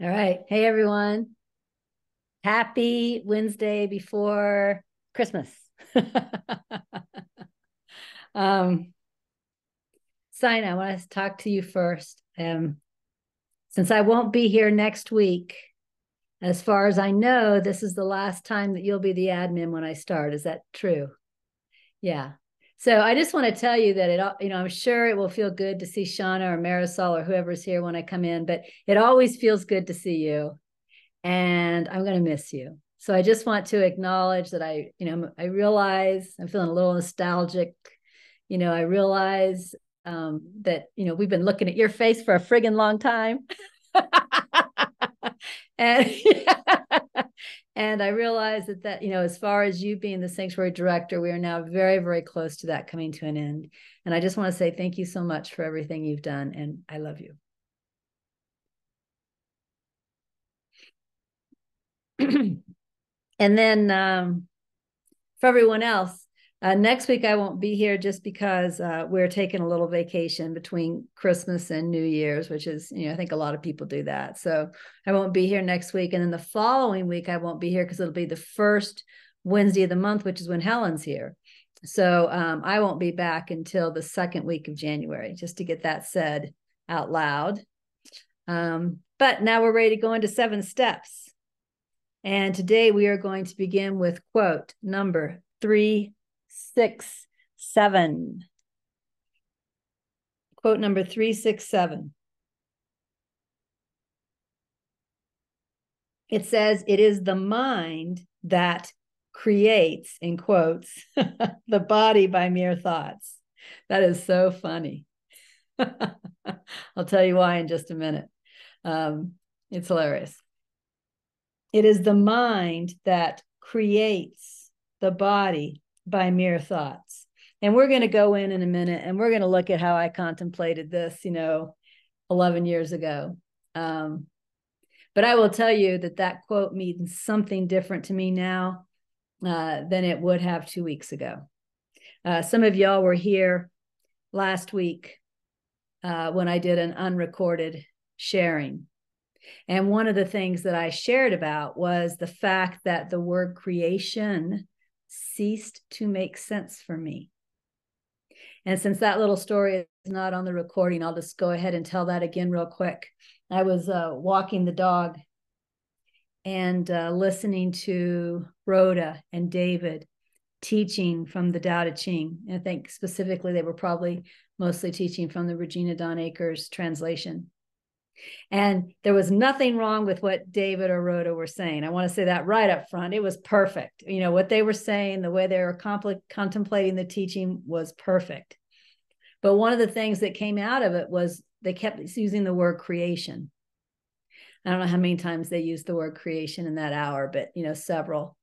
All right. Hey, everyone. Happy Wednesday before Christmas. um, I want to talk to you first. Um, since I won't be here next week, as far as I know, this is the last time that you'll be the admin when I start. Is that true? Yeah. So I just want to tell you that it, you know, I'm sure it will feel good to see Shauna or Marisol or whoever's here when I come in, but it always feels good to see you. And I'm going to miss you. So I just want to acknowledge that I, you know, I realize I'm feeling a little nostalgic. You know, I realize um, that, you know, we've been looking at your face for a friggin' long time. and and I realized that that you know, as far as you being the sanctuary director, we are now very, very close to that coming to an end. And I just want to say thank you so much for everything you've done, and I love you. and then um, for everyone else, uh, next week I won't be here just because uh, we're taking a little vacation between Christmas and New Year's, which is you know I think a lot of people do that. So I won't be here next week, and then the following week I won't be here because it'll be the first Wednesday of the month, which is when Helen's here. So um, I won't be back until the second week of January, just to get that said out loud. Um, but now we're ready to go into seven steps. And today we are going to begin with quote number three six, seven. Quote number 367. It says, It is the mind that creates, in quotes, the body by mere thoughts. That is so funny. I'll tell you why in just a minute. Um, it's hilarious. It is the mind that creates the body by mere thoughts. And we're going to go in in a minute and we're going to look at how I contemplated this, you know, 11 years ago. Um, but I will tell you that that quote means something different to me now uh, than it would have two weeks ago. Uh, some of y'all were here last week uh, when I did an unrecorded sharing. And one of the things that I shared about was the fact that the word creation ceased to make sense for me. And since that little story is not on the recording, I'll just go ahead and tell that again real quick. I was uh, walking the dog and uh, listening to Rhoda and David teaching from the Tao Te Ching. And I think specifically they were probably mostly teaching from the Regina Dawn Akers translation. And there was nothing wrong with what David or Rhoda were saying. I want to say that right up front. It was perfect. You know, what they were saying, the way they were compl- contemplating the teaching was perfect. But one of the things that came out of it was they kept using the word creation. I don't know how many times they used the word creation in that hour, but you know, several.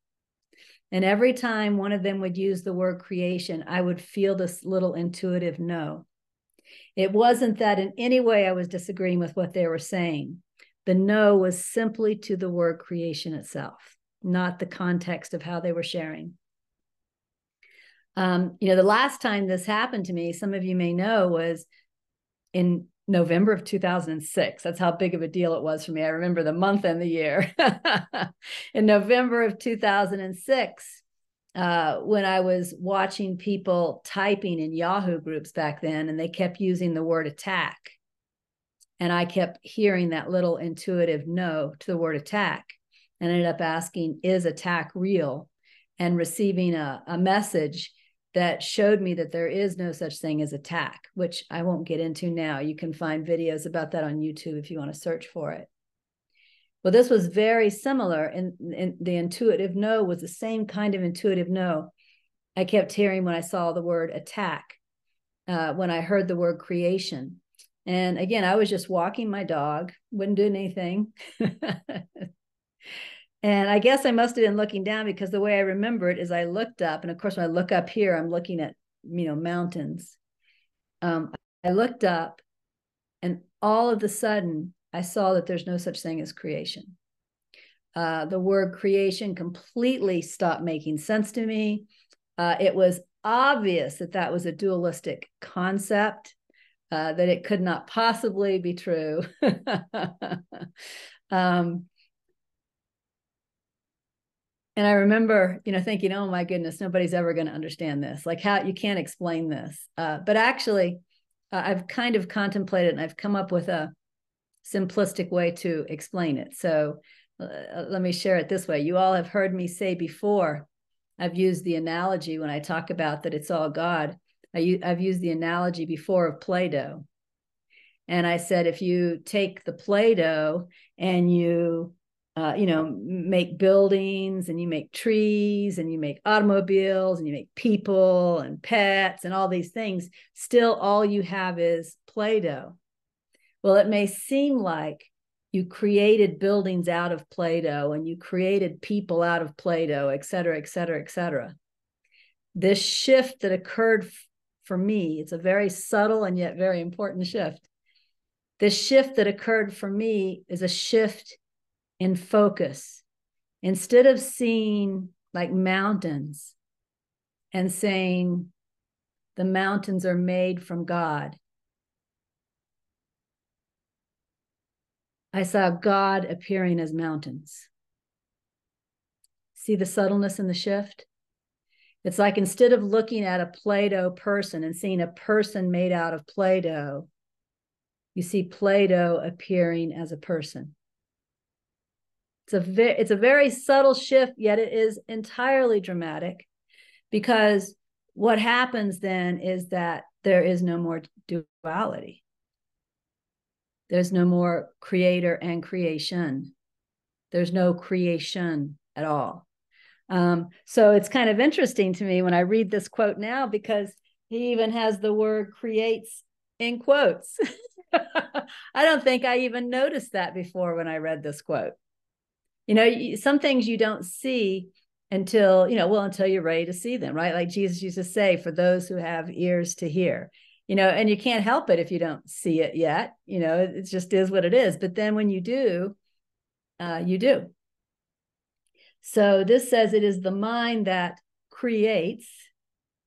And every time one of them would use the word creation, I would feel this little intuitive no. It wasn't that in any way I was disagreeing with what they were saying. The no was simply to the word creation itself, not the context of how they were sharing. Um, you know, the last time this happened to me, some of you may know, was in November of 2006. That's how big of a deal it was for me. I remember the month and the year. in November of 2006, uh, when I was watching people typing in Yahoo groups back then, and they kept using the word attack. And I kept hearing that little intuitive no to the word attack and ended up asking, is attack real? And receiving a, a message that showed me that there is no such thing as attack, which I won't get into now. You can find videos about that on YouTube if you want to search for it. Well, this was very similar, and, and the intuitive no was the same kind of intuitive no I kept hearing when I saw the word attack, uh, when I heard the word creation. And again, I was just walking my dog, wouldn't do anything. and I guess I must have been looking down because the way I remember it is I looked up, and of course, when I look up here, I'm looking at you know mountains. Um, I looked up, and all of a sudden, I saw that there's no such thing as creation. Uh, the word creation completely stopped making sense to me. Uh, it was obvious that that was a dualistic concept, uh, that it could not possibly be true. Um, and I remember, you know, thinking, "Oh my goodness, nobody's ever going to understand this. Like, how you can't explain this." Uh, but actually, uh, I've kind of contemplated, and I've come up with a simplistic way to explain it. So, uh, let me share it this way. You all have heard me say before. I've used the analogy when I talk about that it's all God. I, I've used the analogy before of Play-Doh. And I said, if you take the Play-Doh and you uh, you know, make buildings and you make trees and you make automobiles and you make people and pets and all these things, still all you have is Play Doh. Well, it may seem like you created buildings out of Play Doh and you created people out of Play Doh, et cetera, et cetera, et cetera. This shift that occurred for me, it's a very subtle and yet very important shift. This shift that occurred for me is a shift in focus. Instead of seeing like mountains and saying the mountains are made from God, I saw God appearing as mountains. See the subtleness in the shift? It's like instead of looking at a Play Doh person and seeing a person made out of Play Doh, you see Play Doh appearing as a person. It's a ve- it's a very subtle shift, yet it is entirely dramatic, because what happens then is that there is no more duality. There's no more creator and creation. There's no creation at all. Um, so it's kind of interesting to me when I read this quote now because he even has the word creates in quotes. I don't think I even noticed that before when I read this quote you know some things you don't see until you know well until you're ready to see them right like jesus used to say for those who have ears to hear you know and you can't help it if you don't see it yet you know it just is what it is. But then when you do uh, you do. So this says it is the mind that creates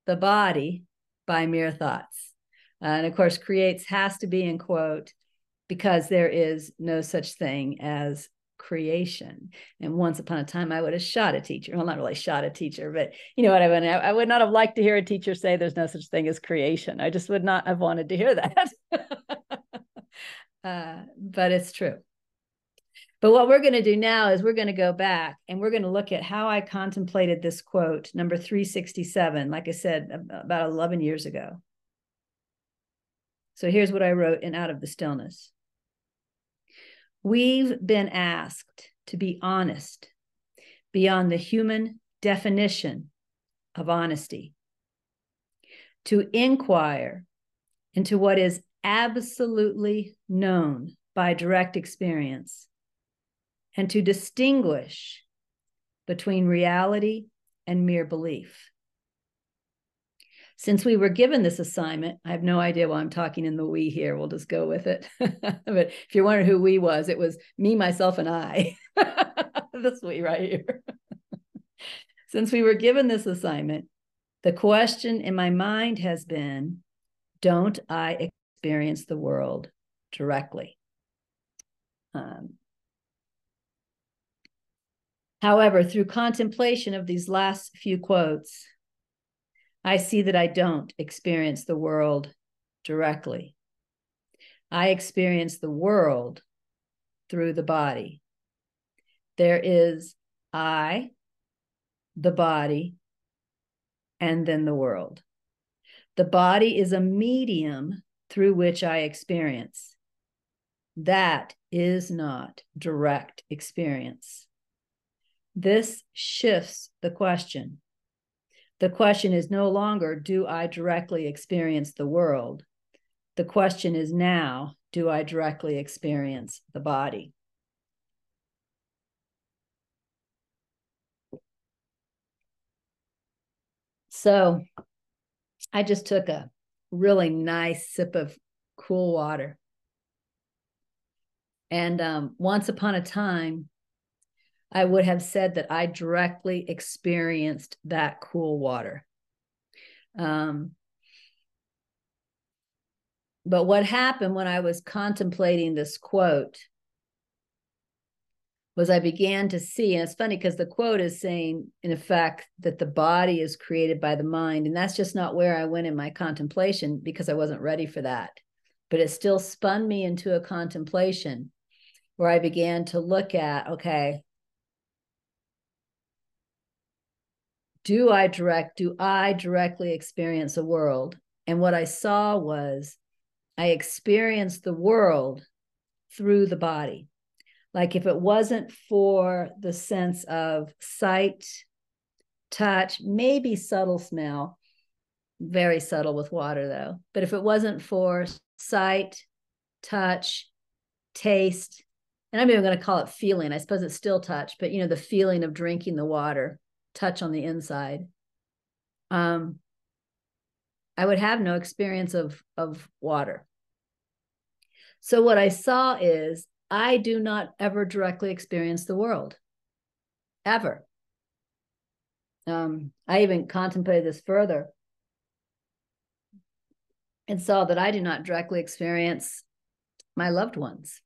the body by mere thoughts. Uh, and of course creates has to be in quote because there is no such thing as creation. And once upon a time, I would have shot a teacher. Well, not really shot a teacher, but you know what I mean? I would not have liked to hear a teacher say there's no such thing as creation. I just would not have wanted to hear that. uh, but it's true. But what we're going to do now is we're going to go back and we're going to look at how I contemplated this quote, number 367, like I said, about 11 years ago. So here's what I wrote in Out of the Stillness. We've been asked to be honest beyond the human definition of honesty, to inquire into what is absolutely known by direct experience, and to distinguish between reality and mere belief. Since we were given this assignment, I have no idea why I'm talking in the we here. We'll just go with it. but if you're wondering who we was, it was me, myself, and I. this we right here. Since we were given this assignment, the question in my mind has been don't I experience the world directly? Um, however, through contemplation of these last few quotes, I see that I don't experience the world directly. I experience the world through the body. There is I, the body, and then the world. The body is a medium through which I experience. That is not direct experience. This shifts the question the question is no longer, do I directly experience the world? The question is now, do I directly experience the body? So I just took a really nice sip of cool water. And um, once upon a time, I would have said that I directly experienced that cool water. Um, but what happened when I was contemplating this quote was I began to see, and it's funny because the quote is saying, in effect, that the body is created by the mind. And that's just not where I went in my contemplation because I wasn't ready for that. But it still spun me into a contemplation where I began to look at, okay, do I direct, do I directly experience a world? And what I saw was I experienced the world through the body. Like if it wasn't for the sense of sight, touch, maybe subtle smell, very subtle with water though, but if it wasn't for sight, touch, taste, and I'm even going to call it feeling. I suppose it's still touch, but you know, the feeling of drinking the water, touch on the inside. Um, I would have no experience of of water. So what I saw is I do not ever directly experience the world, ever. Um, I even contemplated this further and saw that I do not directly experience my loved ones.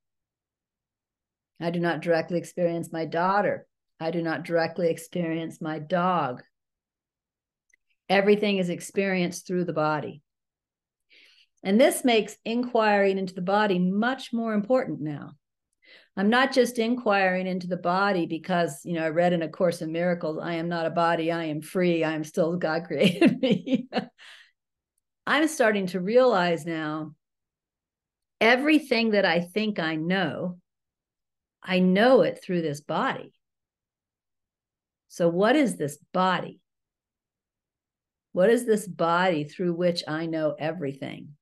I do not directly experience my daughter. I do not directly experience my dog. Everything is experienced through the body. And this makes inquiring into the body much more important now. I'm not just inquiring into the body because, you know, I read in A Course in Miracles, I am not a body, I am free, I am still God created me. I'm starting to realize now everything that I think I know I know it through this body. So, what is this body? What is this body through which I know everything?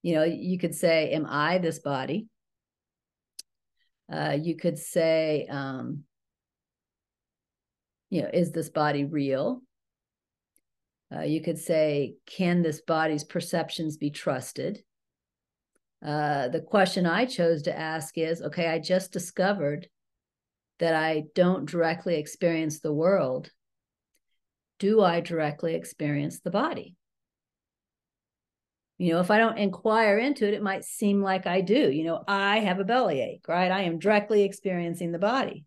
You know, you could say, Am I this body? Uh, you could say, um, you know, is this body real? Uh, you could say, can this body's perceptions be trusted? Uh, the question I chose to ask is okay, I just discovered that I don't directly experience the world. Do I directly experience the body? You know, if I don't inquire into it, it might seem like I do. You know, I have a bellyache, right? I am directly experiencing the body.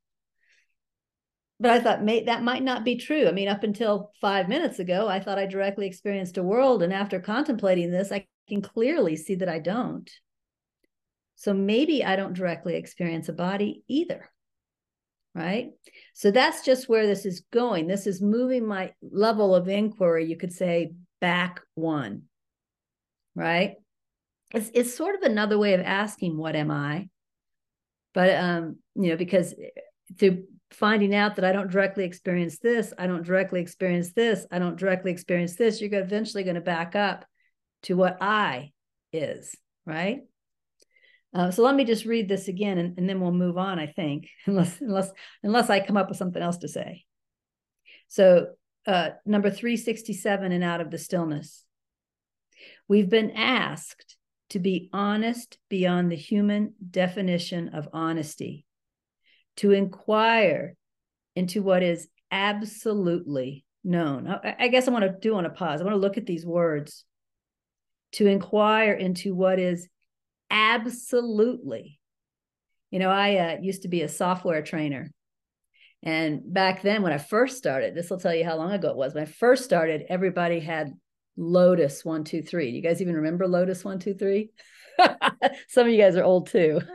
But I thought may, that might not be true. I mean, up until five minutes ago, I thought I directly experienced a world. And after contemplating this, I can clearly see that I don't. So maybe I don't directly experience a body either. Right. So that's just where this is going. This is moving my level of inquiry, you could say, back one. Right. It's, it's sort of another way of asking, what am I? But, um, you know, because through finding out that I don't directly experience this, I don't directly experience this, I don't directly experience this, you're eventually going to back up to what I is, right? Uh, so let me just read this again, and, and then we'll move on. I think, unless unless unless I come up with something else to say. So uh, number three sixty seven and out of the stillness. We've been asked to be honest beyond the human definition of honesty, to inquire into what is absolutely known. I, I guess I want to do on a pause. I want to look at these words to inquire into what is Absolutely. You know, I uh, used to be a software trainer. And back then, when I first started, this will tell you how long ago it was. When I first started, everybody had Lotus one, two, three. Do you guys even remember Lotus one, two, three? Some of you guys are old too.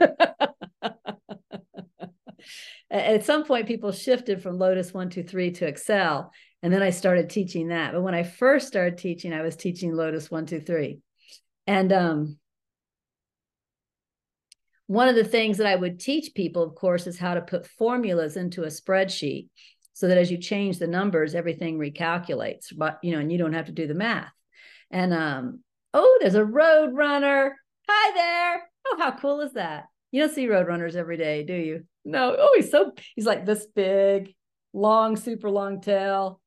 At some point, people shifted from Lotus one, two, three to Excel. And then I started teaching that. But when I first started teaching, I was teaching Lotus one, two, three. And um, one of the things that I would teach people, of course, is how to put formulas into a spreadsheet so that as you change the numbers, everything recalculates, but you know, and you don't have to do the math. And um, oh, there's a road runner. Hi there. Oh, how cool is that? You don't see road runners every day, do you? No. Oh, he's so he's like this big, long, super long tail.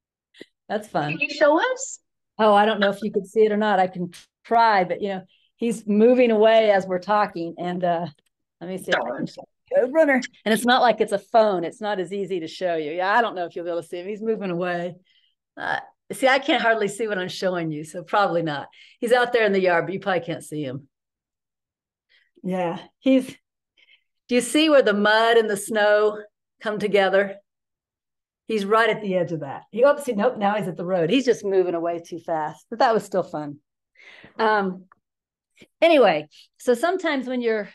That's fun. Can you show us? Oh, I don't know if you could see it or not. I can try, but you know, he's moving away as we're talking. And uh, let me see. Code runner. And it's not like it's a phone. It's not as easy to show you. Yeah, I don't know if you'll be able to see him. He's moving away. Uh, see, I can't hardly see what I'm showing you, so probably not. He's out there in the yard, but you probably can't see him. Yeah, he's. Do you see where the mud and the snow come together? He's right at the edge of that. He obviously nope. Now he's at the road. He's just moving away too fast. But that was still fun. Um. Anyway, so sometimes when you're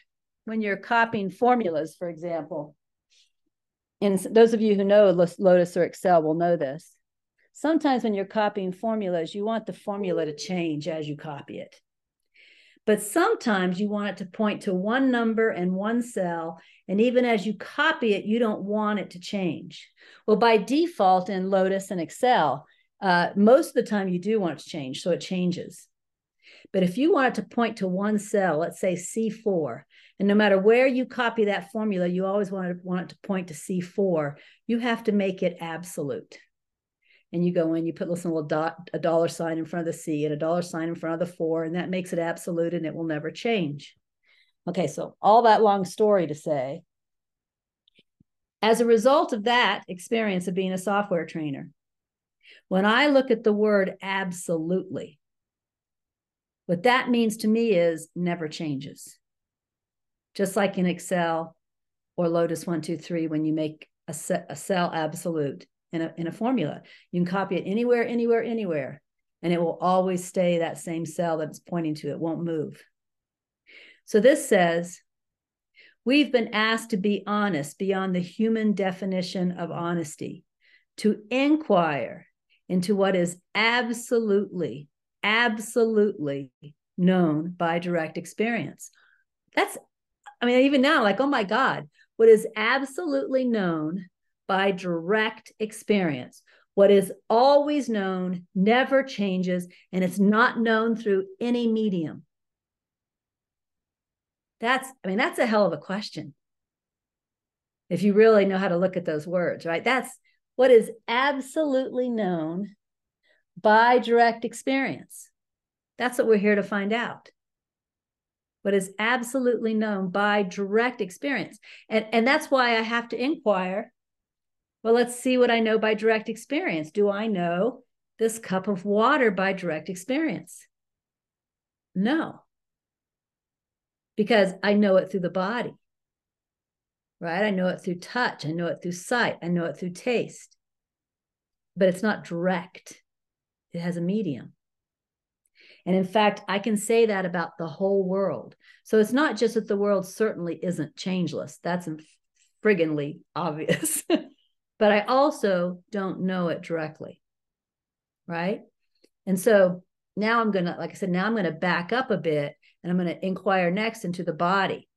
when you're copying formulas, for example, and those of you who know Lotus or Excel will know this. Sometimes when you're copying formulas, you want the formula to change as you copy it. But sometimes you want it to point to one number and one cell. And even as you copy it, you don't want it to change. Well, by default in Lotus and Excel, uh, most of the time you do want it to change, so it changes. But if you wanted to point to one cell, let's say C4, and no matter where you copy that formula, you always want, to, want it to point to C4, you have to make it absolute and you go in, you put listen, a little dot, a dollar sign in front of the C and a dollar sign in front of the four, and that makes it absolute and it will never change. Okay, so all that long story to say, as a result of that experience of being a software trainer, when I look at the word absolutely, what that means to me is never changes. Just like in Excel or Lotus 123, when you make a, a cell absolute, in a, in a formula. You can copy it anywhere, anywhere, anywhere, and it will always stay that same cell that it's pointing to. It won't move. So this says, we've been asked to be honest beyond the human definition of honesty, to inquire into what is absolutely, absolutely known by direct experience. That's, I mean, even now, like, oh my God, what is absolutely known by direct experience. What is always known never changes, and it's not known through any medium. That's, I mean, that's a hell of a question. If you really know how to look at those words, right? That's what is absolutely known by direct experience. That's what we're here to find out. What is absolutely known by direct experience. And, and that's why I have to inquire well, let's see what I know by direct experience. Do I know this cup of water by direct experience? No, because I know it through the body, right? I know it through touch, I know it through sight, I know it through taste, but it's not direct, it has a medium. And in fact, I can say that about the whole world. So it's not just that the world certainly isn't changeless. That's frigginly obvious. but I also don't know it directly. Right. And so now I'm going to, like I said, now I'm going to back up a bit and I'm going to inquire next into the body.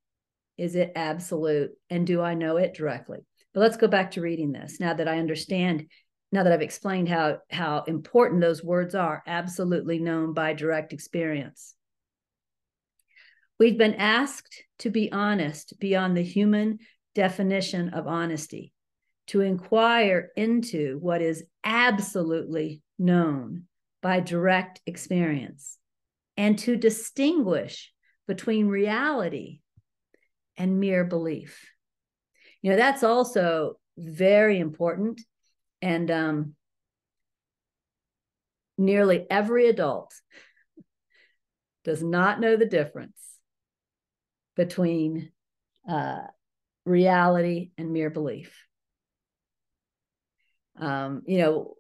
Is it absolute? And do I know it directly? But let's go back to reading this now that I understand, now that I've explained how, how important those words are, absolutely known by direct experience. We've been asked to be honest beyond the human definition of honesty to inquire into what is absolutely known by direct experience and to distinguish between reality and mere belief. You know, that's also very important. And um, nearly every adult does not know the difference between uh, reality and mere belief. Um, you know,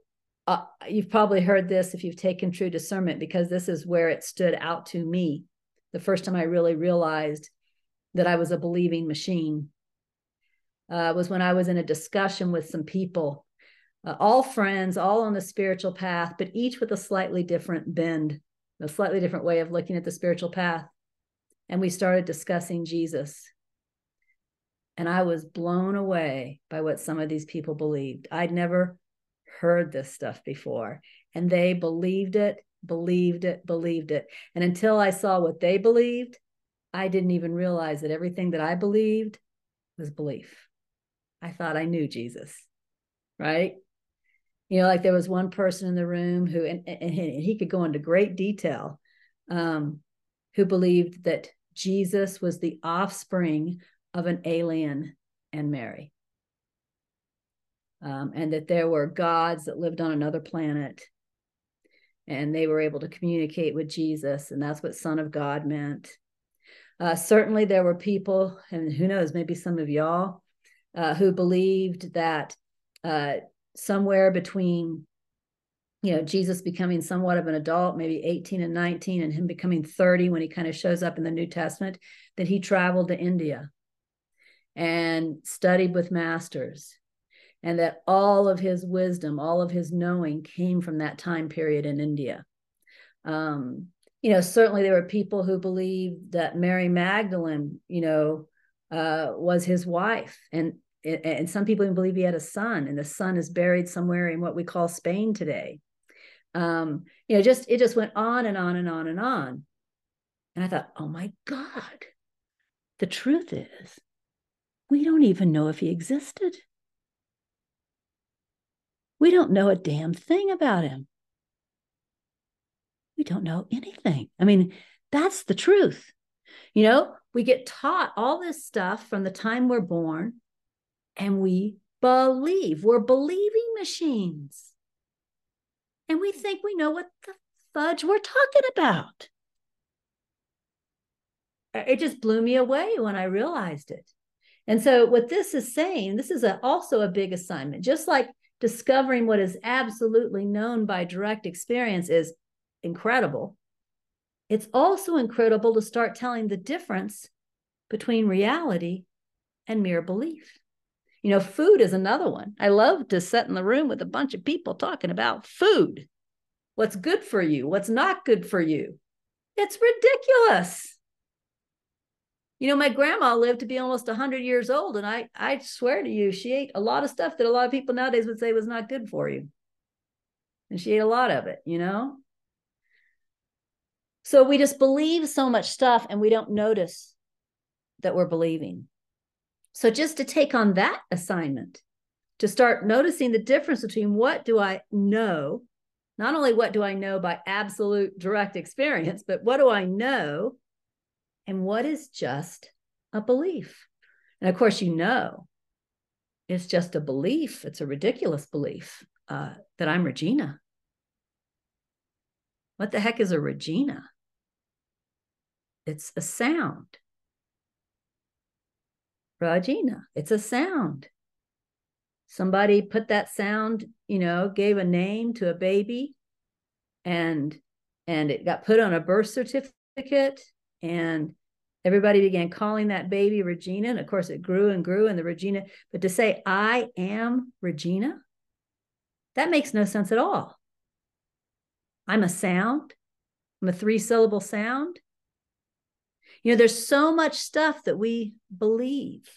uh, you've probably heard this if you've taken true discernment, because this is where it stood out to me the first time I really realized that I was a believing machine. Uh, was when I was in a discussion with some people, uh, all friends, all on the spiritual path, but each with a slightly different bend, a slightly different way of looking at the spiritual path. And we started discussing Jesus. And I was blown away by what some of these people believed. I'd never heard this stuff before. And they believed it, believed it, believed it. And until I saw what they believed, I didn't even realize that everything that I believed was belief. I thought I knew Jesus, right? You know, like there was one person in the room who, and, and he could go into great detail, um, who believed that Jesus was the offspring of an alien and Mary. Um, and that there were gods that lived on another planet and they were able to communicate with Jesus, and that's what Son of God meant. Uh, certainly, there were people, and who knows, maybe some of y'all, uh, who believed that uh, somewhere between, you know, Jesus becoming somewhat of an adult, maybe 18 and 19, and him becoming 30 when he kind of shows up in the New Testament, that he traveled to India and studied with masters and that all of his wisdom, all of his knowing came from that time period in India. Um, you know, certainly there were people who believed that Mary Magdalene, you know, uh, was his wife, and and some people even believe he had a son, and the son is buried somewhere in what we call Spain today. Um, you know, just it just went on and on and on and on, and I thought, oh my God, the truth is, we don't even know if he existed. We don't know a damn thing about him. We don't know anything. I mean, that's the truth. You know, we get taught all this stuff from the time we're born, and we believe. We're believing machines. And we think we know what the fudge we're talking about. Uh, it just blew me away when I realized it. And so, what this is saying, this is a, also a big assignment. Just like discovering what is absolutely known by direct experience is incredible. It's also incredible to start telling the difference between reality and mere belief. You know, food is another one. I love to sit in the room with a bunch of people talking about food. What's good for you? What's not good for you? It's ridiculous you know, my grandma lived to be almost 100 years old. And I, I swear to you, she ate a lot of stuff that a lot of people nowadays would say was not good for you. And she ate a lot of it, you know? So we just believe so much stuff and we don't notice that we're believing. So just to take on that assignment, to start noticing the difference between what do I know, not only what do I know by absolute direct experience, but what do I know and what is just a belief. And of course, you know, it's just a belief. It's a ridiculous belief uh, that I'm Regina. What the heck is a Regina? It's a sound. Regina, it's a sound. Somebody put that sound, you know, gave a name to a baby and and it got put on a birth certificate and everybody began calling that baby Regina. And of course, it grew and grew, and the Regina, but to say, I am Regina, that makes no sense at all. I'm a sound, I'm a three syllable sound. You know, there's so much stuff that we believe.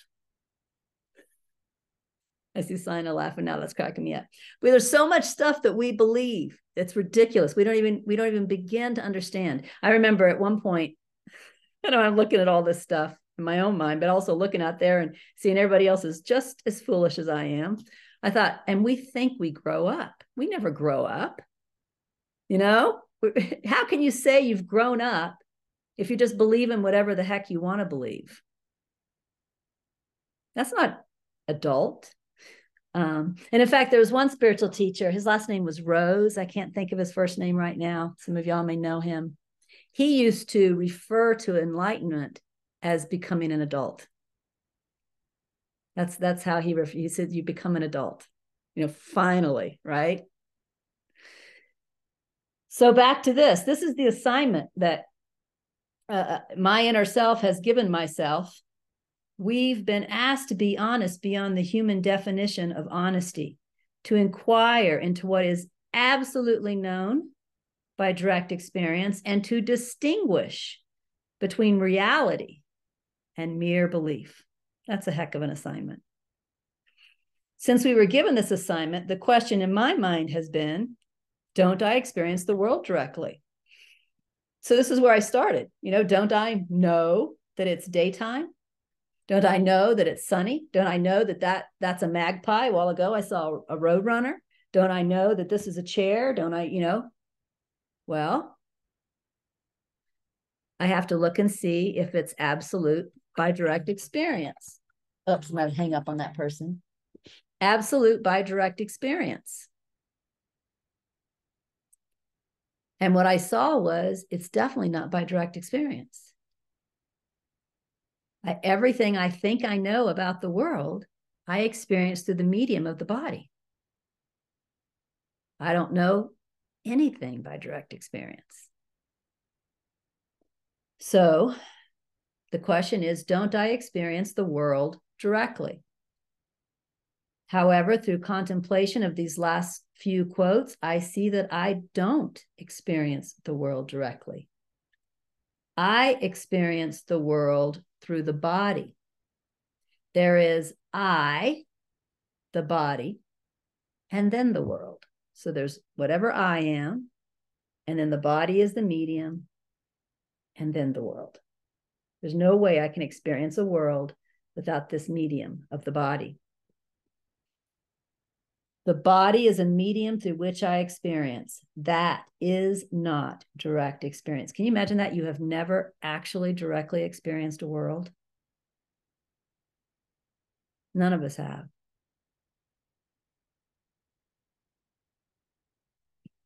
I see Sina laughing now. That's cracking me up. But there's so much stuff that we believe. It's ridiculous. We don't even we don't even begin to understand. I remember at one point you know, I'm looking at all this stuff in my own mind, but also looking out there and seeing everybody else is just as foolish as I am. I thought, and we think we grow up. We never grow up. You know, how can you say you've grown up if you just believe in whatever the heck you want to believe? That's not adult. Um, and in fact, there was one spiritual teacher. His last name was Rose. I can't think of his first name right now. Some of y'all may know him he used to refer to enlightenment as becoming an adult. That's that's how he ref- he said you become an adult. You know, finally, right? So back to this. This is the assignment that uh, uh, my inner self has given myself. We've been asked to be honest beyond the human definition of honesty, to inquire into what is absolutely known by direct experience and to distinguish between reality and mere belief. That's a heck of an assignment. Since we were given this assignment, the question in my mind has been don't I experience the world directly? So this is where I started. You know, don't I know that it's daytime? Don't I know that it's sunny? Don't I know that, that that's a magpie? A while ago, I saw a road runner. Don't I know that this is a chair? Don't I, you know, well, I have to look and see if it's absolute by direct experience. Oops, I'm going to hang up on that person. Absolute by direct experience. And what I saw was it's definitely not by direct experience. I, everything I think I know about the world, I experience through the medium of the body. I don't know anything by direct experience. So the question is don't I experience the world directly? However, through contemplation of these last few quotes, I see that I don't experience the world directly. I experience the world through the body. There is I, the body, and then the world. So there's whatever I am, and then the body is the medium, and then the world. There's no way I can experience a world without this medium of the body. The body is a medium through which I experience. That is not direct experience. Can you imagine that? You have never actually directly experienced a world? None of us have.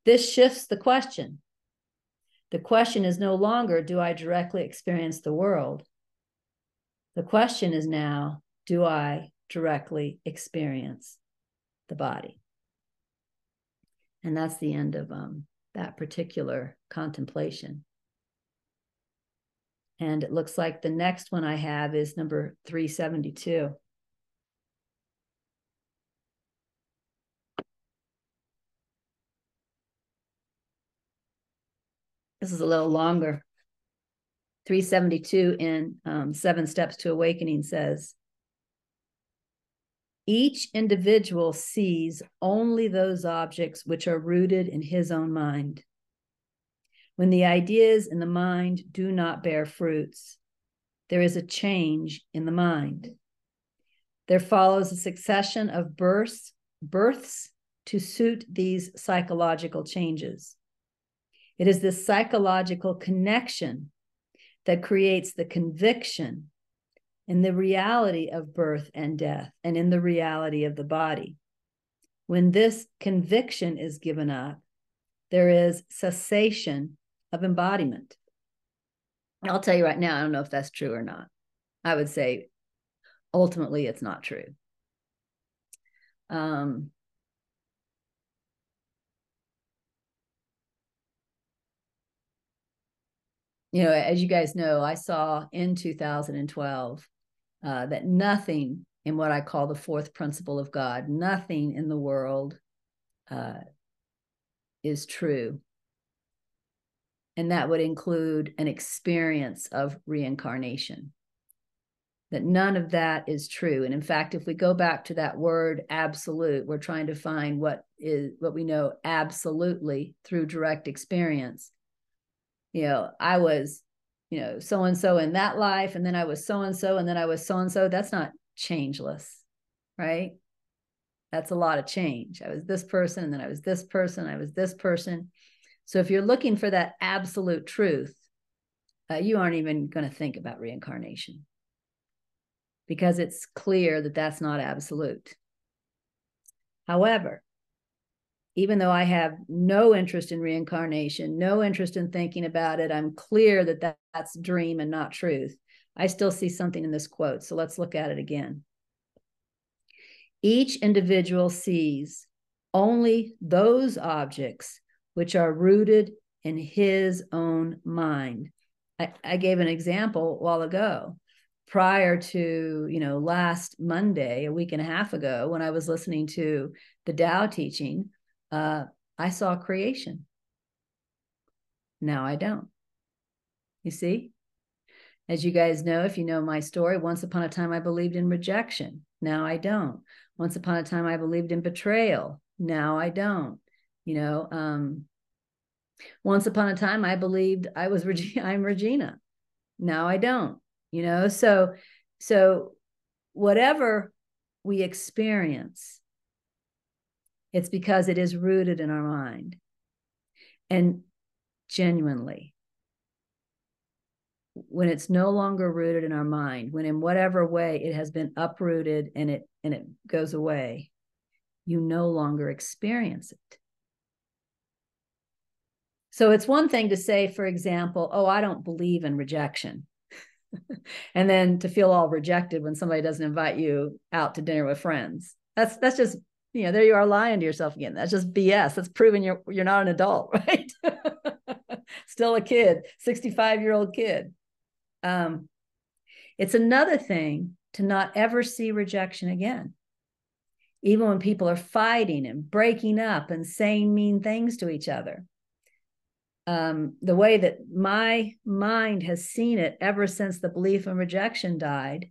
This shifts the question. The question is no longer, do I directly experience the world? The question is now, do I directly experience the body? And that's the end of um, that particular contemplation. And it looks like the next one I have is number 372. This is a little longer. 372 in um, Seven Steps to Awakening says, each individual sees only those objects which are rooted in his own mind. When the ideas in the mind do not bear fruits, there is a change in the mind. There follows a succession of births, births to suit these psychological changes. It is this psychological connection that creates the conviction in the reality of birth and death and in the reality of the body. When this conviction is given up, there is cessation of embodiment. I'll tell you right now, I don't know if that's true or not. I would say ultimately it's not true. Um, you know, as you guys know, I saw in 2012 uh, that nothing in what I call the fourth principle of God, nothing in the world uh, is true. And that would include an experience of reincarnation. That none of that is true. And in fact, if we go back to that word absolute, we're trying to find what is what we know absolutely through direct experience you know, I was, you know, so and so in that life, and then I was so and so, and then I was so and so. That's not changeless, right? That's a lot of change. I was this person, and then I was this person, I was this person. So if you're looking for that absolute truth, uh, you aren't even going to think about reincarnation because it's clear that that's not absolute. However, even though I have no interest in reincarnation, no interest in thinking about it, I'm clear that, that that's dream and not truth. I still see something in this quote. So let's look at it again. Each individual sees only those objects which are rooted in his own mind. I, I gave an example a while ago prior to you know last monday a week and a half ago when i was listening to the Tao Te Ching uh, I saw creation. Now I don't. You see? As you guys know, if you know my story, once upon a time I believed in rejection. Now I don't. Once upon a time I believed in betrayal. Now I don't. You know, um, once upon a time I believed I was Regina, I'm Regina. Now I don't. You know, so so whatever we experience it's because it is rooted in our mind. And genuinely, when it's no longer rooted in our mind, when in whatever way it has been uprooted and it and it goes away, you no longer experience it. So it's one thing to say, for example, oh, I don't believe in rejection. and then to feel all rejected when somebody doesn't invite you out to dinner with friends. That's that's just you know there you are lying to yourself again. That's just BS. That's proving you're you're not an adult, right? Still a kid, 65 year old kid. Um, it's another thing to not ever see rejection again. Even when people are fighting and breaking up and saying mean things to each other um, the way that my mind has seen it ever since the belief in rejection died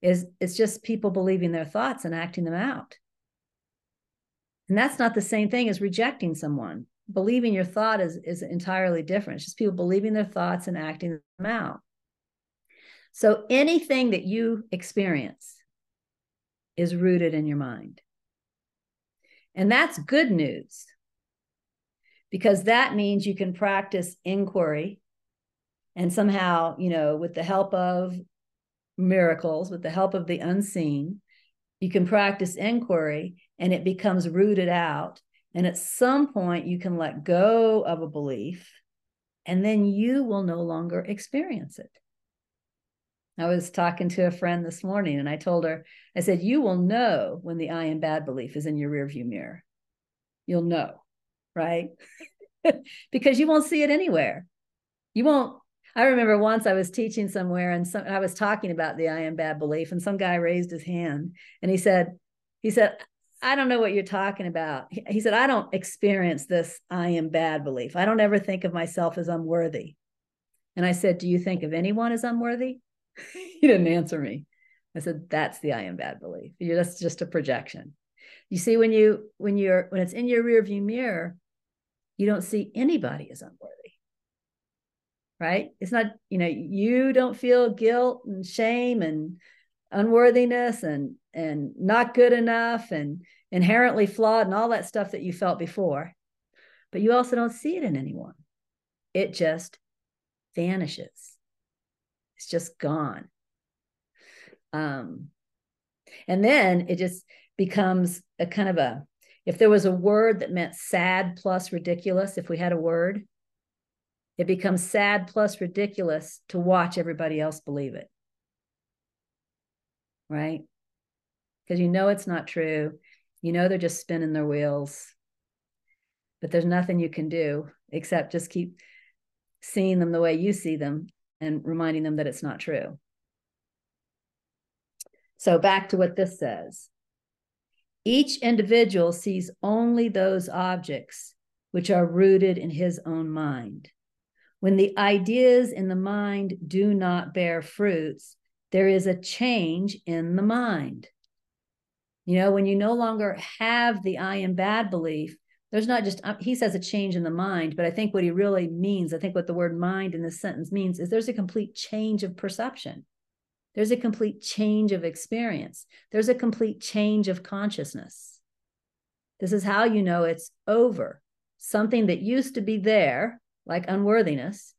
is it's just people believing their thoughts and acting them out. And that's not the same thing as rejecting someone. Believing your thought is, is entirely different. It's just people believing their thoughts and acting them out. So anything that you experience is rooted in your mind. And that's good news because that means you can practice inquiry and somehow, you know, with the help of miracles, with the help of the unseen, you can practice inquiry and it becomes rooted out. And at some point, you can let go of a belief and then you will no longer experience it. I was talking to a friend this morning and I told her, I said, you will know when the I am bad belief is in your rearview mirror. You'll know right? because you won't see it anywhere. You won't. I remember once I was teaching somewhere and some, I was talking about the I am bad belief, and some guy raised his hand and he said, he said, I don't know what you're talking about. He said, I don't experience this I am bad belief. I don't ever think of myself as unworthy. And I said, Do you think of anyone as unworthy? he didn't answer me. I said, That's the I am bad belief. You're, that's just a projection. You see, when you when you're when it's in your rearview mirror, you don't see anybody as unworthy right? It's not you know you don't feel guilt and shame and unworthiness and and not good enough and inherently flawed and all that stuff that you felt before. But you also don't see it in anyone. It just vanishes. It's just gone. Um and then it just becomes a kind of a if there was a word that meant sad plus ridiculous, if we had a word, it becomes sad plus ridiculous to watch everybody else believe it. Right? Because you know it's not true. You know they're just spinning their wheels. But there's nothing you can do except just keep seeing them the way you see them and reminding them that it's not true. So back to what this says. Each individual sees only those objects which are rooted in his own mind. When the ideas in the mind do not bear fruits, there is a change in the mind. You know, when you no longer have the I am bad belief, there's not just, uh, he says a change in the mind, but I think what he really means, I think what the word mind in this sentence means is there's a complete change of perception. There's a complete change of experience. There's a complete change of consciousness. This is how you know it's over. Something that used to be there, like unworthiness,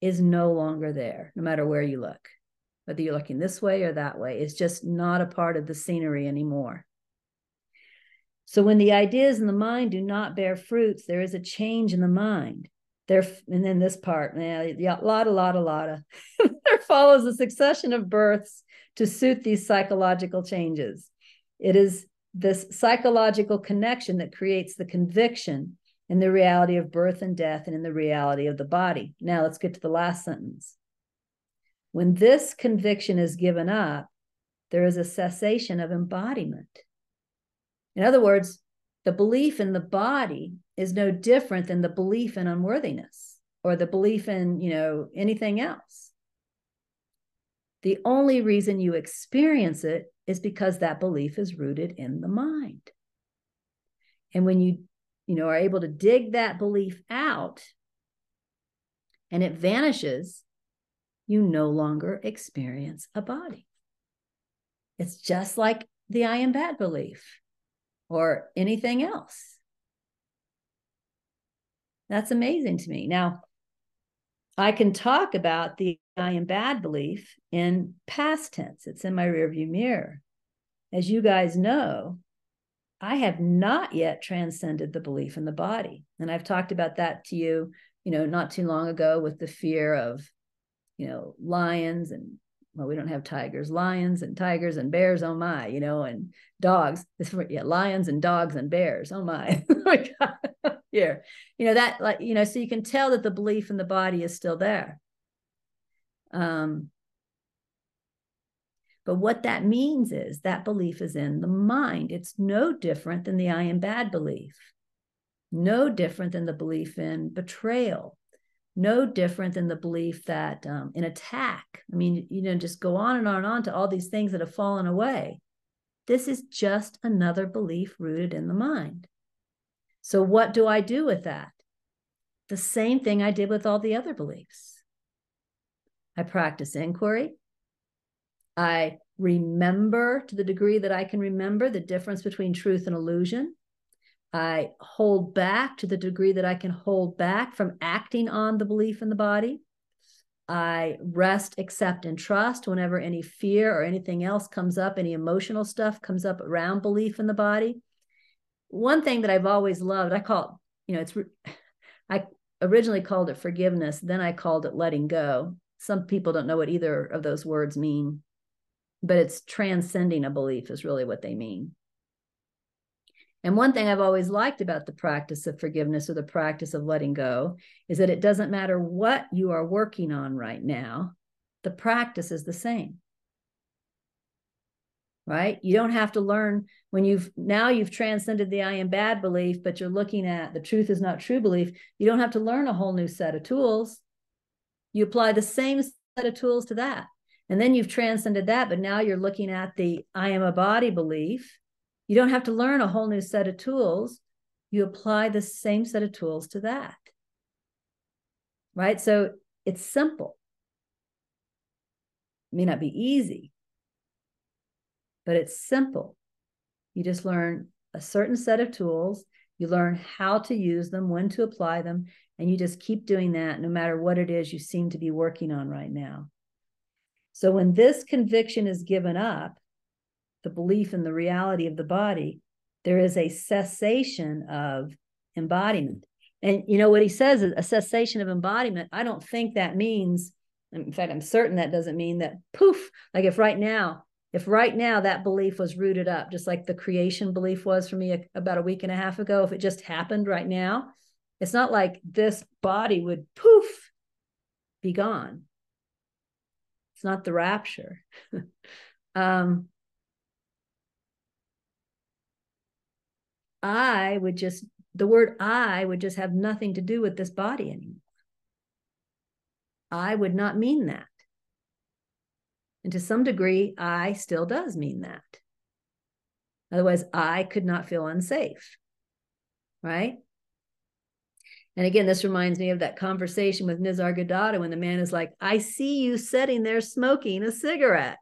is no longer there, no matter where you look. Whether you're looking this way or that way, it's just not a part of the scenery anymore. So when the ideas in the mind do not bear fruits, there is a change in the mind there and then this part yeah, a lot a lot a lot of there follows a succession of births to suit these psychological changes it is this psychological connection that creates the conviction in the reality of birth and death and in the reality of the body now let's get to the last sentence when this conviction is given up there is a cessation of embodiment in other words the belief in the body is no different than the belief in unworthiness or the belief in, you know, anything else. The only reason you experience it is because that belief is rooted in the mind. And when you, you know, are able to dig that belief out and it vanishes, you no longer experience a body. It's just like the I am bad belief or anything else. That's amazing to me. Now, I can talk about the I am bad belief in past tense. It's in my rearview mirror. As you guys know, I have not yet transcended the belief in the body. And I've talked about that to you, you know, not too long ago with the fear of you know, lions and well, we don't have tigers, lions and tigers and bears. Oh my, you know, and dogs. This yeah, lions and dogs and bears. Oh my, oh here, you know that like you know, so you can tell that the belief in the body is still there. Um, but what that means is that belief is in the mind. It's no different than the I am bad belief, no different than the belief in betrayal, no different than the belief that um, in attack. I mean, you know, just go on and on and on to all these things that have fallen away. This is just another belief rooted in the mind. So, what do I do with that? The same thing I did with all the other beliefs. I practice inquiry. I remember to the degree that I can remember the difference between truth and illusion. I hold back to the degree that I can hold back from acting on the belief in the body. I rest, accept, and trust whenever any fear or anything else comes up, any emotional stuff comes up around belief in the body. One thing that I've always loved, I call you know, it's, I originally called it forgiveness, then I called it letting go. Some people don't know what either of those words mean but it's transcending a belief is really what they mean. And one thing I've always liked about the practice of forgiveness or the practice of letting go is that it doesn't matter what you are working on right now, the practice is the same. Right? You don't have to learn when you've now you've transcended the I am bad belief, but you're looking at the truth is not true belief. You don't have to learn a whole new set of tools. You apply the same set of tools to that. And then you've transcended that, but now you're looking at the I am a body belief. You don't have to learn a whole new set of tools. You apply the same set of tools to that. Right? So it's simple. It may not be easy, but it's simple. You just learn a certain set of tools, you learn how to use them, when to apply them, and you just keep doing that no matter what it is you seem to be working on right now. So when this conviction is given up, the belief in the reality of the body, there is a cessation of embodiment. And you know what he says is a cessation of embodiment. I don't think that means, in fact, I'm certain that doesn't mean that poof, like if right now, if right now that belief was rooted up, just like the creation belief was for me a, about a week and a half ago, if it just happened right now, it's not like this body would poof be gone. It's not the rapture. um, I would just, the word I would just have nothing to do with this body anymore. I would not mean that. And to some degree, I still does mean that. Otherwise, I could not feel unsafe. Right? And again, this reminds me of that conversation with Nisargadatta when the man is like, I see you sitting there smoking a cigarette.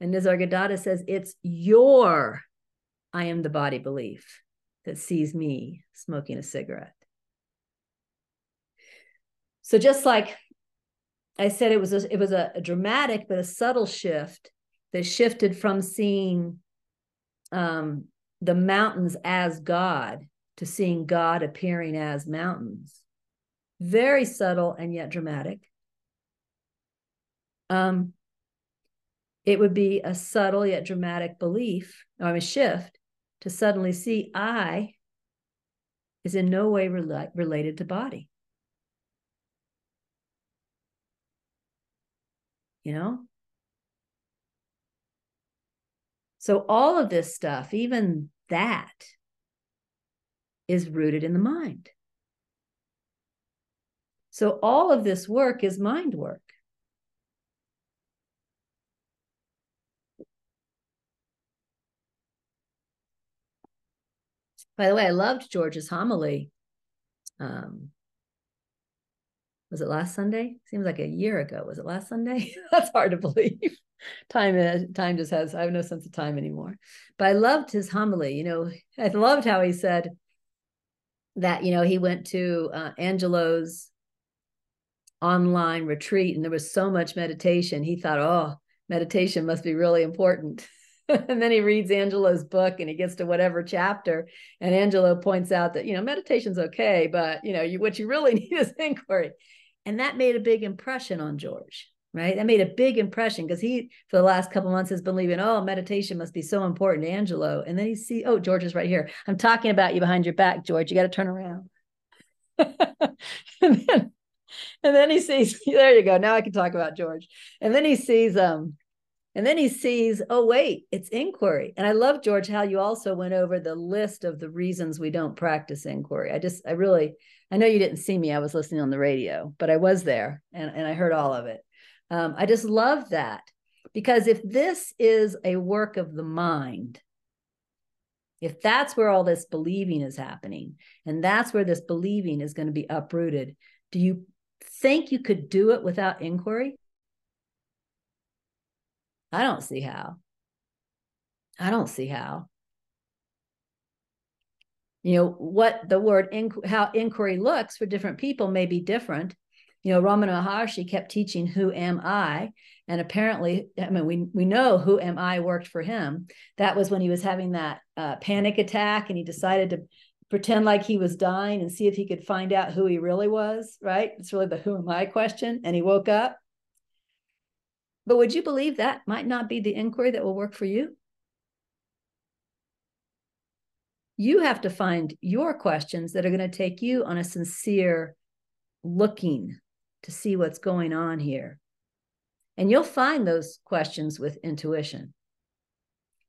And Nisargadatta says, It's your I am the body belief that sees me smoking a cigarette. So just like I said, it was a, it was a, a dramatic but a subtle shift that shifted from seeing um, the mountains as God to seeing God appearing as mountains. Very subtle and yet dramatic. Um, it would be a subtle yet dramatic belief, or a shift, to suddenly see I is in no way rela- related to body. You know? So, all of this stuff, even that, is rooted in the mind. So all of this work is mind work. By the way, I loved George's homily. Um, was it last Sunday? Seems like a year ago. Was it last Sunday? That's hard to believe. time time just has I have no sense of time anymore. But I loved his homily. You know, I loved how he said, that you know he went to uh, Angelo's online retreat and there was so much meditation he thought oh meditation must be really important. And then he reads Angelo's book and he gets to whatever chapter and Angelo points out that you know meditation's okay but you know you what you really need is inquiry. And that made a big impression on George, right? That made a big impression because he, for the last couple months, has been believing, oh, meditation must be so important Angelo. And then he see, oh, George is right here. I'm talking about you behind your back, George. You got to turn around. and then and then he sees there you go now i can talk about george and then he sees um and then he sees oh wait it's inquiry and i love george how you also went over the list of the reasons we don't practice inquiry i just i really i know you didn't see me i was listening on the radio but i was there and, and i heard all of it um, i just love that because if this is a work of the mind if that's where all this believing is happening and that's where this believing is going to be uprooted do you think you could do it without inquiry? I don't see how. I don't see how. You know, what the word, inqu- how inquiry looks for different people may be different. You know, Ramana Maharshi kept teaching, Who am I? And apparently, I mean, we, we know who am I worked for him. That was when he was having that uh, panic attack and he decided to pretend like he was dying and see if he could find out who he really was, right? It's really the who am I question. And he woke up. But would you believe that might not be the inquiry that will work for you? You have to find your questions that are going to take you on a sincere looking to see what's going on here. And you'll find those questions with intuition.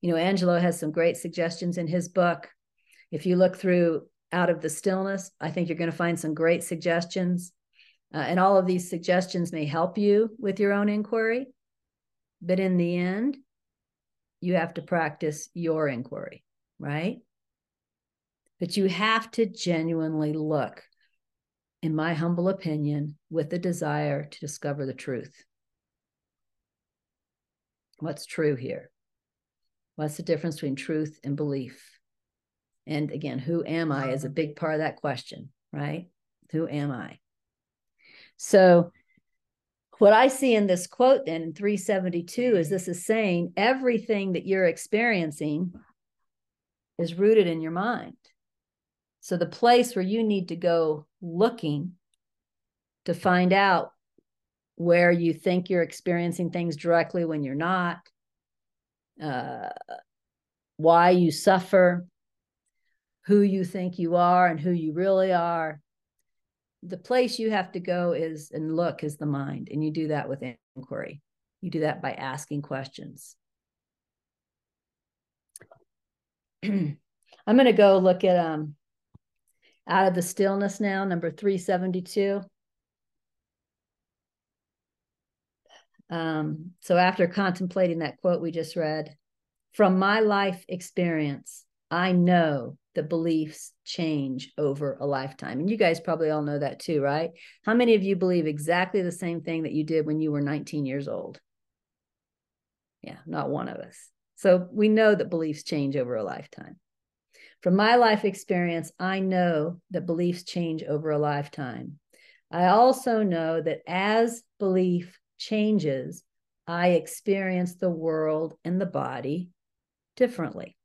You know, Angelo has some great suggestions in his book if you look through out of the stillness, I think you're going to find some great suggestions. Uh, and all of these suggestions may help you with your own inquiry. But in the end, you have to practice your inquiry, right? But you have to genuinely look, in my humble opinion, with the desire to discover the truth. What's true here? What's the difference between truth and belief? And again, who am I is a big part of that question, right? Who am I? So, what I see in this quote then in 372 is this is saying everything that you're experiencing is rooted in your mind. So, the place where you need to go looking to find out where you think you're experiencing things directly when you're not, uh, why you suffer, who you think you are and who you really are. The place you have to go is and look is the mind. And you do that with inquiry. You do that by asking questions. I'm going to go look at um, Out of the Stillness now, number 372. Um, so after contemplating that quote we just read, from my life experience, I know the beliefs change over a lifetime. And you guys probably all know that too, right? How many of you believe exactly the same thing that you did when you were 19 years old? Yeah, not one of us. So we know that beliefs change over a lifetime. From my life experience, I know that beliefs change over a lifetime. I also know that as belief changes, I experience the world and the body differently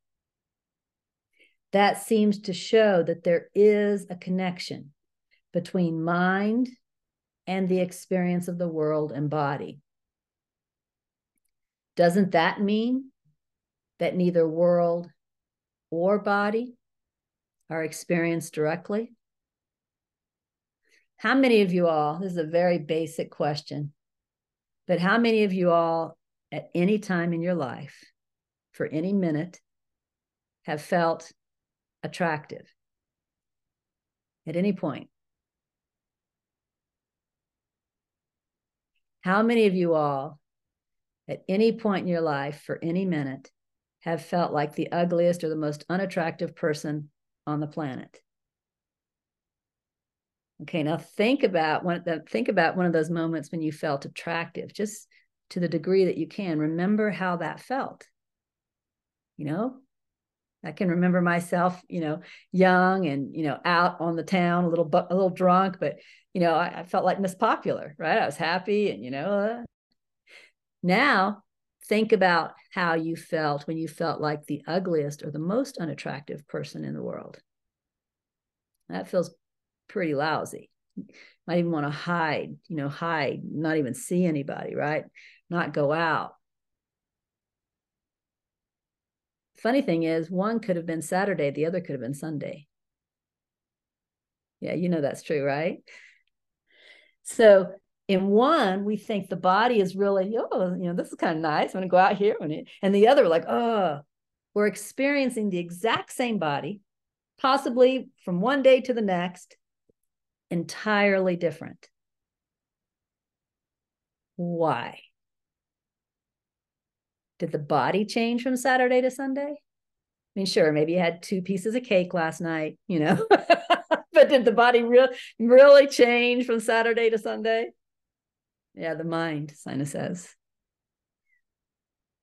that seems to show that there is a connection between mind and the experience of the world and body. Doesn't that mean that neither world or body are experienced directly? How many of you all, this is a very basic question, but how many of you all at any time in your life, for any minute, have felt attractive at any point. How many of you all, at any point in your life, for any minute, have felt like the ugliest or the most unattractive person on the planet? Okay, now think about one. Think about one of those moments when you felt attractive, just to the degree that you can. Remember how that felt. You know, I can remember myself, you know, young and you know out on the town, a little bu- a little drunk, but you know, I, I, felt like Miss Popular, right? I was happy, and you know, uh, now think about how you felt when you felt like the ugliest or the most unattractive person in the world. That feels pretty lousy. Might even want to hide, you know, hide, not even see anybody, right? Not go out. Funny thing is, one could have been Saturday, the other could have been Sunday. Yeah, you know that's true, right? So in one, we think the body is really, oh, you know, this is kind of nice. I'm going to go out here. And the other, like, oh, we're experiencing the exact same body, possibly from one day to the next, entirely different. Why? Did the body change from Saturday to Sunday? I mean, sure, maybe you had two pieces of cake last night, you know, but did the body real, really change from Saturday to Sunday? Yeah, the mind, Sina says.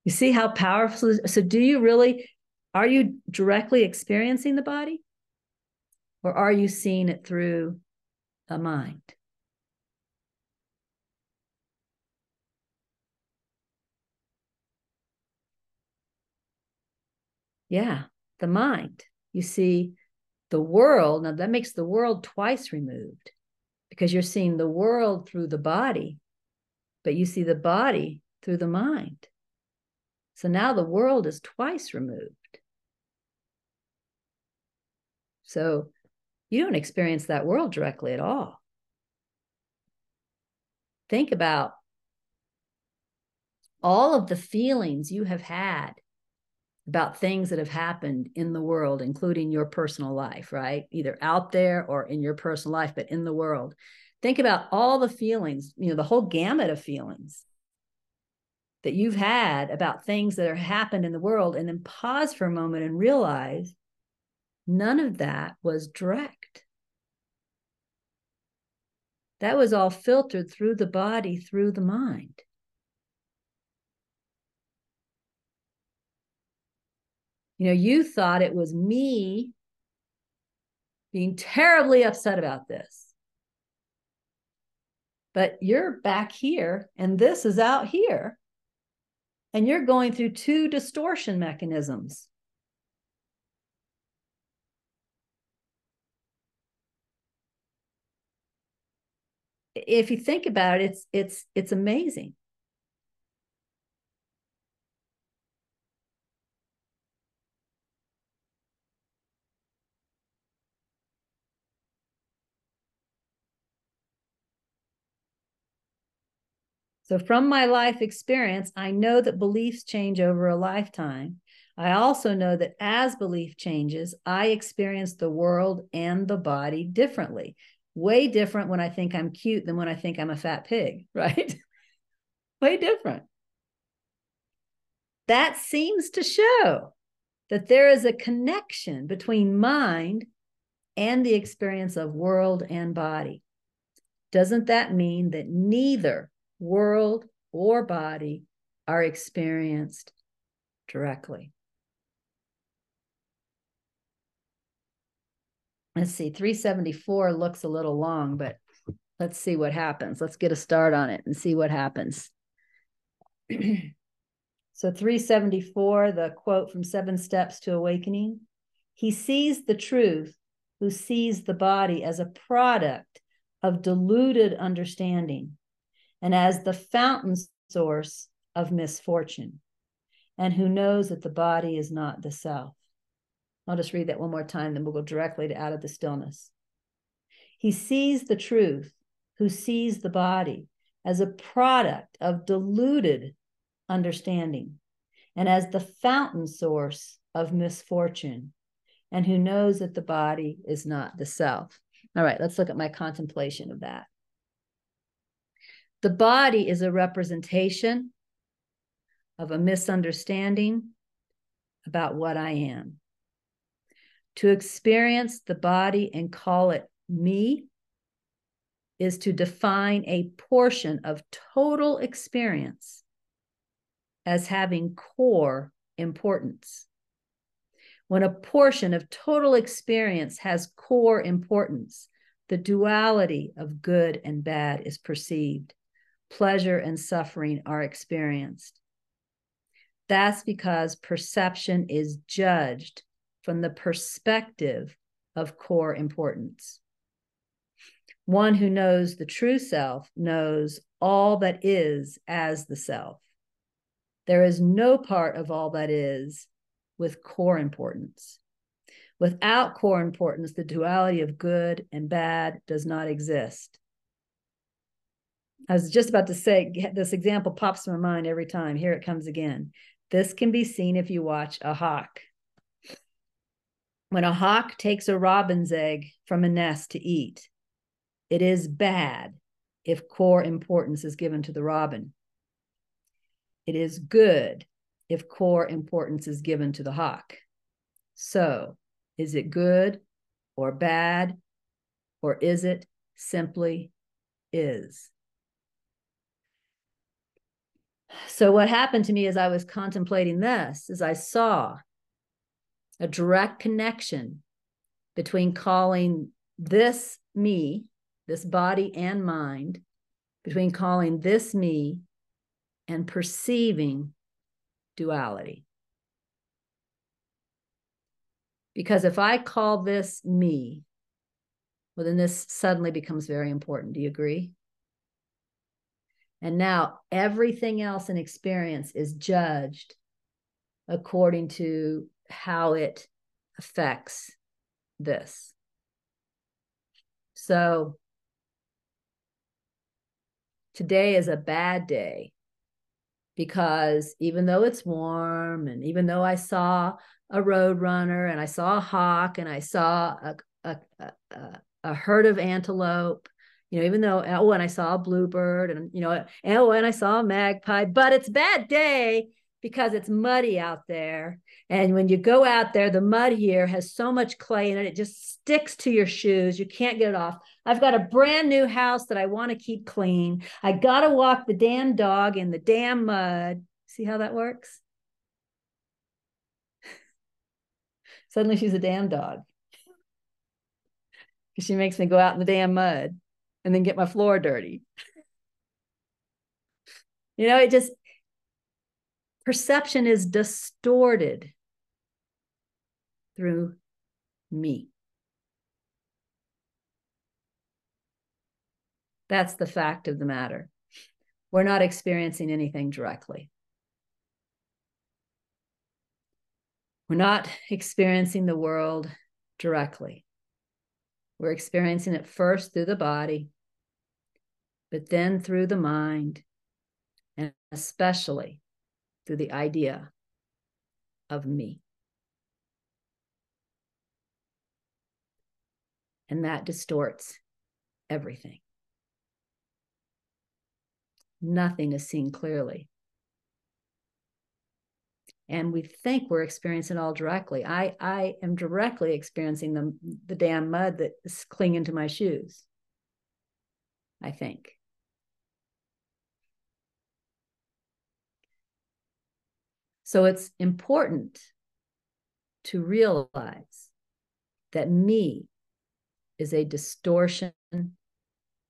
You see how powerful. So, do you really, are you directly experiencing the body? Or are you seeing it through a mind? Yeah, the mind. You see the world. Now, that makes the world twice removed because you're seeing the world through the body, but you see the body through the mind. So now the world is twice removed. So you don't experience that world directly at all. Think about all of the feelings you have had about things that have happened in the world, including your personal life, right? Either out there or in your personal life, but in the world. Think about all the feelings, you know, the whole gamut of feelings that you've had about things that are happened in the world, and then pause for a moment and realize none of that was direct. That was all filtered through the body, through the mind. You know, you thought it was me being terribly upset about this. But you're back here and this is out here. And you're going through two distortion mechanisms. If you think about it, it's it's it's amazing. So, from my life experience, I know that beliefs change over a lifetime. I also know that as belief changes, I experience the world and the body differently. Way different when I think I'm cute than when I think I'm a fat pig, right? Way different. That seems to show that there is a connection between mind and the experience of world and body. Doesn't that mean that neither world, or body are experienced directly. Let's see, 374 looks a little long, but let's see what happens. Let's get a start on it and see what happens. so, 374, the quote from Seven Steps to Awakening He sees the truth who sees the body as a product of deluded understanding and as the fountain source of misfortune, and who knows that the body is not the self. I'll just read that one more time, then we'll go directly to out of the stillness. He sees the truth, who sees the body as a product of deluded understanding and as the fountain source of misfortune, and who knows that the body is not the self. All right, let's look at my contemplation of that. The body is a representation of a misunderstanding about what I am. To experience the body and call it me is to define a portion of total experience as having core importance. When a portion of total experience has core importance, the duality of good and bad is perceived pleasure and suffering are experienced. That's because perception is judged from the perspective of core importance. One who knows the true self knows all that is as the self. There is no part of all that is with core importance. Without core importance, the duality of good and bad does not exist. I was just about to say, this example pops in my mind every time. Here it comes again. This can be seen if you watch a hawk. When a hawk takes a robin's egg from a nest to eat, it is bad if core importance is given to the robin. It is good if core importance is given to the hawk. So, is it good or bad, or is it simply is? So, what happened to me as I was contemplating this is I saw a direct connection between calling this me, this body and mind, between calling this me and perceiving duality. Because if I call this me, well, then this suddenly becomes very important. Do you agree? And now everything else in experience is judged according to how it affects this. So today is a bad day because even though it's warm and even though I saw a road runner and I saw a hawk and I saw a, a, a, a herd of antelope you know, even though oh, and I saw a bluebird and you know, oh, and I saw a magpie, but it's bad day because it's muddy out there. And when you go out there, the mud here has so much clay in it, it just sticks to your shoes. You can't get it off. I've got a brand new house that I want to keep clean. I got to walk the damn dog in the damn mud. See how that works? Suddenly she's a damn dog she makes me go out in the damn mud and then get my floor dirty. you know, it just, perception is distorted through me. That's the fact of the matter. We're not experiencing anything directly. We're not experiencing the world directly. We're experiencing it first through the body, but then through the mind, and especially through the idea of me. And that distorts everything. Nothing is seen clearly. And we think we're experiencing it all directly. I, I am directly experiencing the, the damn mud that's clinging to my shoes. I think. So it's important to realize that me is a distortion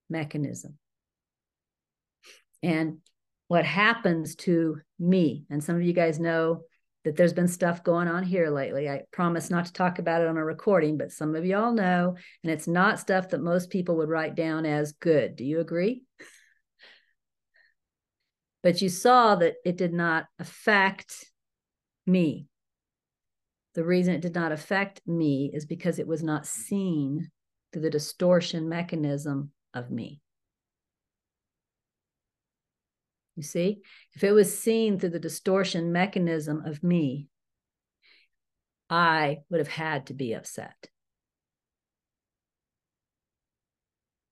mechanism. And what happens to me, and some of you guys know that there's been stuff going on here lately. I promise not to talk about it on a recording, but some of y'all know, and it's not stuff that most people would write down as good. Do you agree? but you saw that it did not affect me. The reason it did not affect me is because it was not seen through the distortion mechanism of me. You see, if it was seen through the distortion mechanism of me, I would have had to be upset.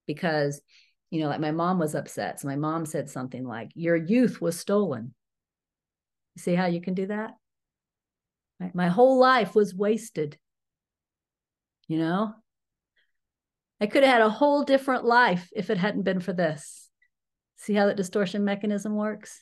Because you know, like my mom was upset. So my mom said something like, Your youth was stolen. See how you can do that? My whole life was wasted. You know, I could have had a whole different life if it hadn't been for this. See how that distortion mechanism works?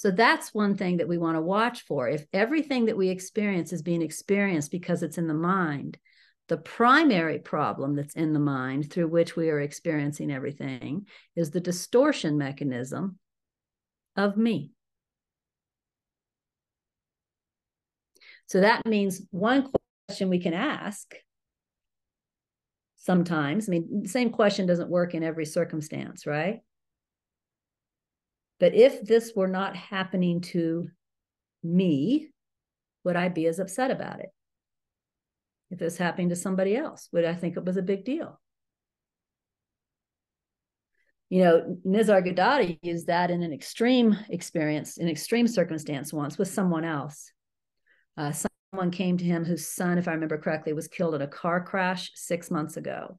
So that's one thing that we want to watch for. If everything that we experience is being experienced because it's in the mind, the primary problem that's in the mind through which we are experiencing everything is the distortion mechanism of me. So that means one question we can ask sometimes. I mean, the same question doesn't work in every circumstance, right? But if this were not happening to me, would I be as upset about it? If this happening to somebody else, would I think it was a big deal? You know, Nisargadatta used that in an extreme experience, in extreme circumstance once with someone else. Uh, someone came to him whose son, if I remember correctly, was killed in a car crash six months ago.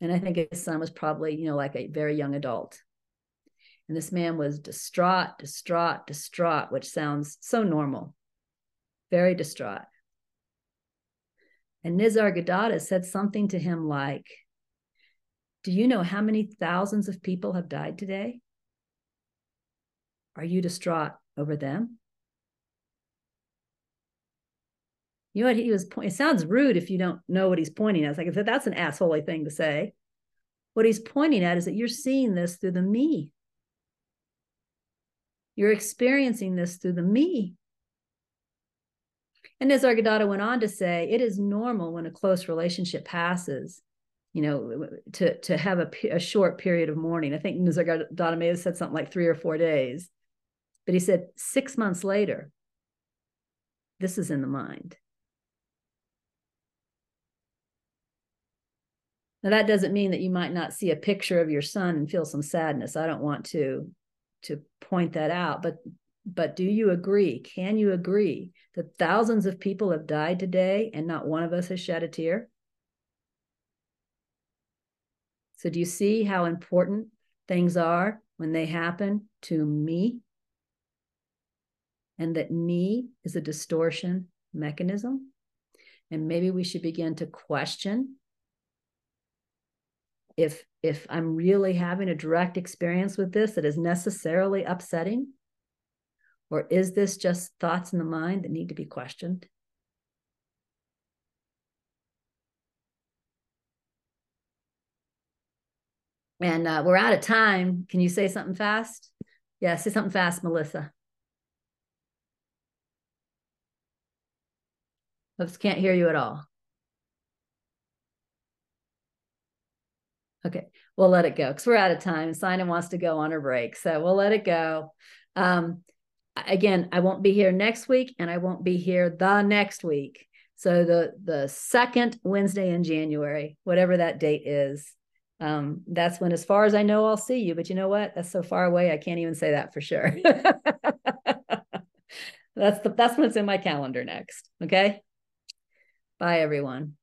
And I think his son was probably, you know, like a very young adult. And this man was distraught, distraught, distraught, which sounds so normal, very distraught. And Nisargadatta said something to him like, Do you know how many thousands of people have died today? Are you distraught over them? You know what he was pointing? It sounds rude if you don't know what he's pointing at. It's like that's an assholey thing to say. What he's pointing at is that you're seeing this through the me. You're experiencing this through the me. And Nisargadatta went on to say, it is normal when a close relationship passes, you know, to, to have a, a short period of mourning. I think Nisargadatta may have said something like three or four days. But he said, six months later, this is in the mind. Now that doesn't mean that you might not see a picture of your son and feel some sadness. I don't want to to point that out, but but do you agree? Can you agree that thousands of people have died today and not one of us has shed a tear? So do you see how important things are when they happen to me? And that me is a distortion mechanism? And maybe we should begin to question if if i'm really having a direct experience with this that is necessarily upsetting? Or is this just thoughts in the mind that need to be questioned? And uh, we're out of time. Can you say something fast? Yeah say something fast melissa. Oops, can't hear you at all Okay, we'll let it go because we're out of time. Simon wants to go on her break, so we'll let it go. Um, again, I won't be here next week, and I won't be here the next week. So the the second Wednesday in January, whatever that date is, um, that's when, as far as I know, I'll see you. But you know what? That's so far away, I can't even say that for sure. that's the that's when it's in my calendar next. Okay. Bye, everyone.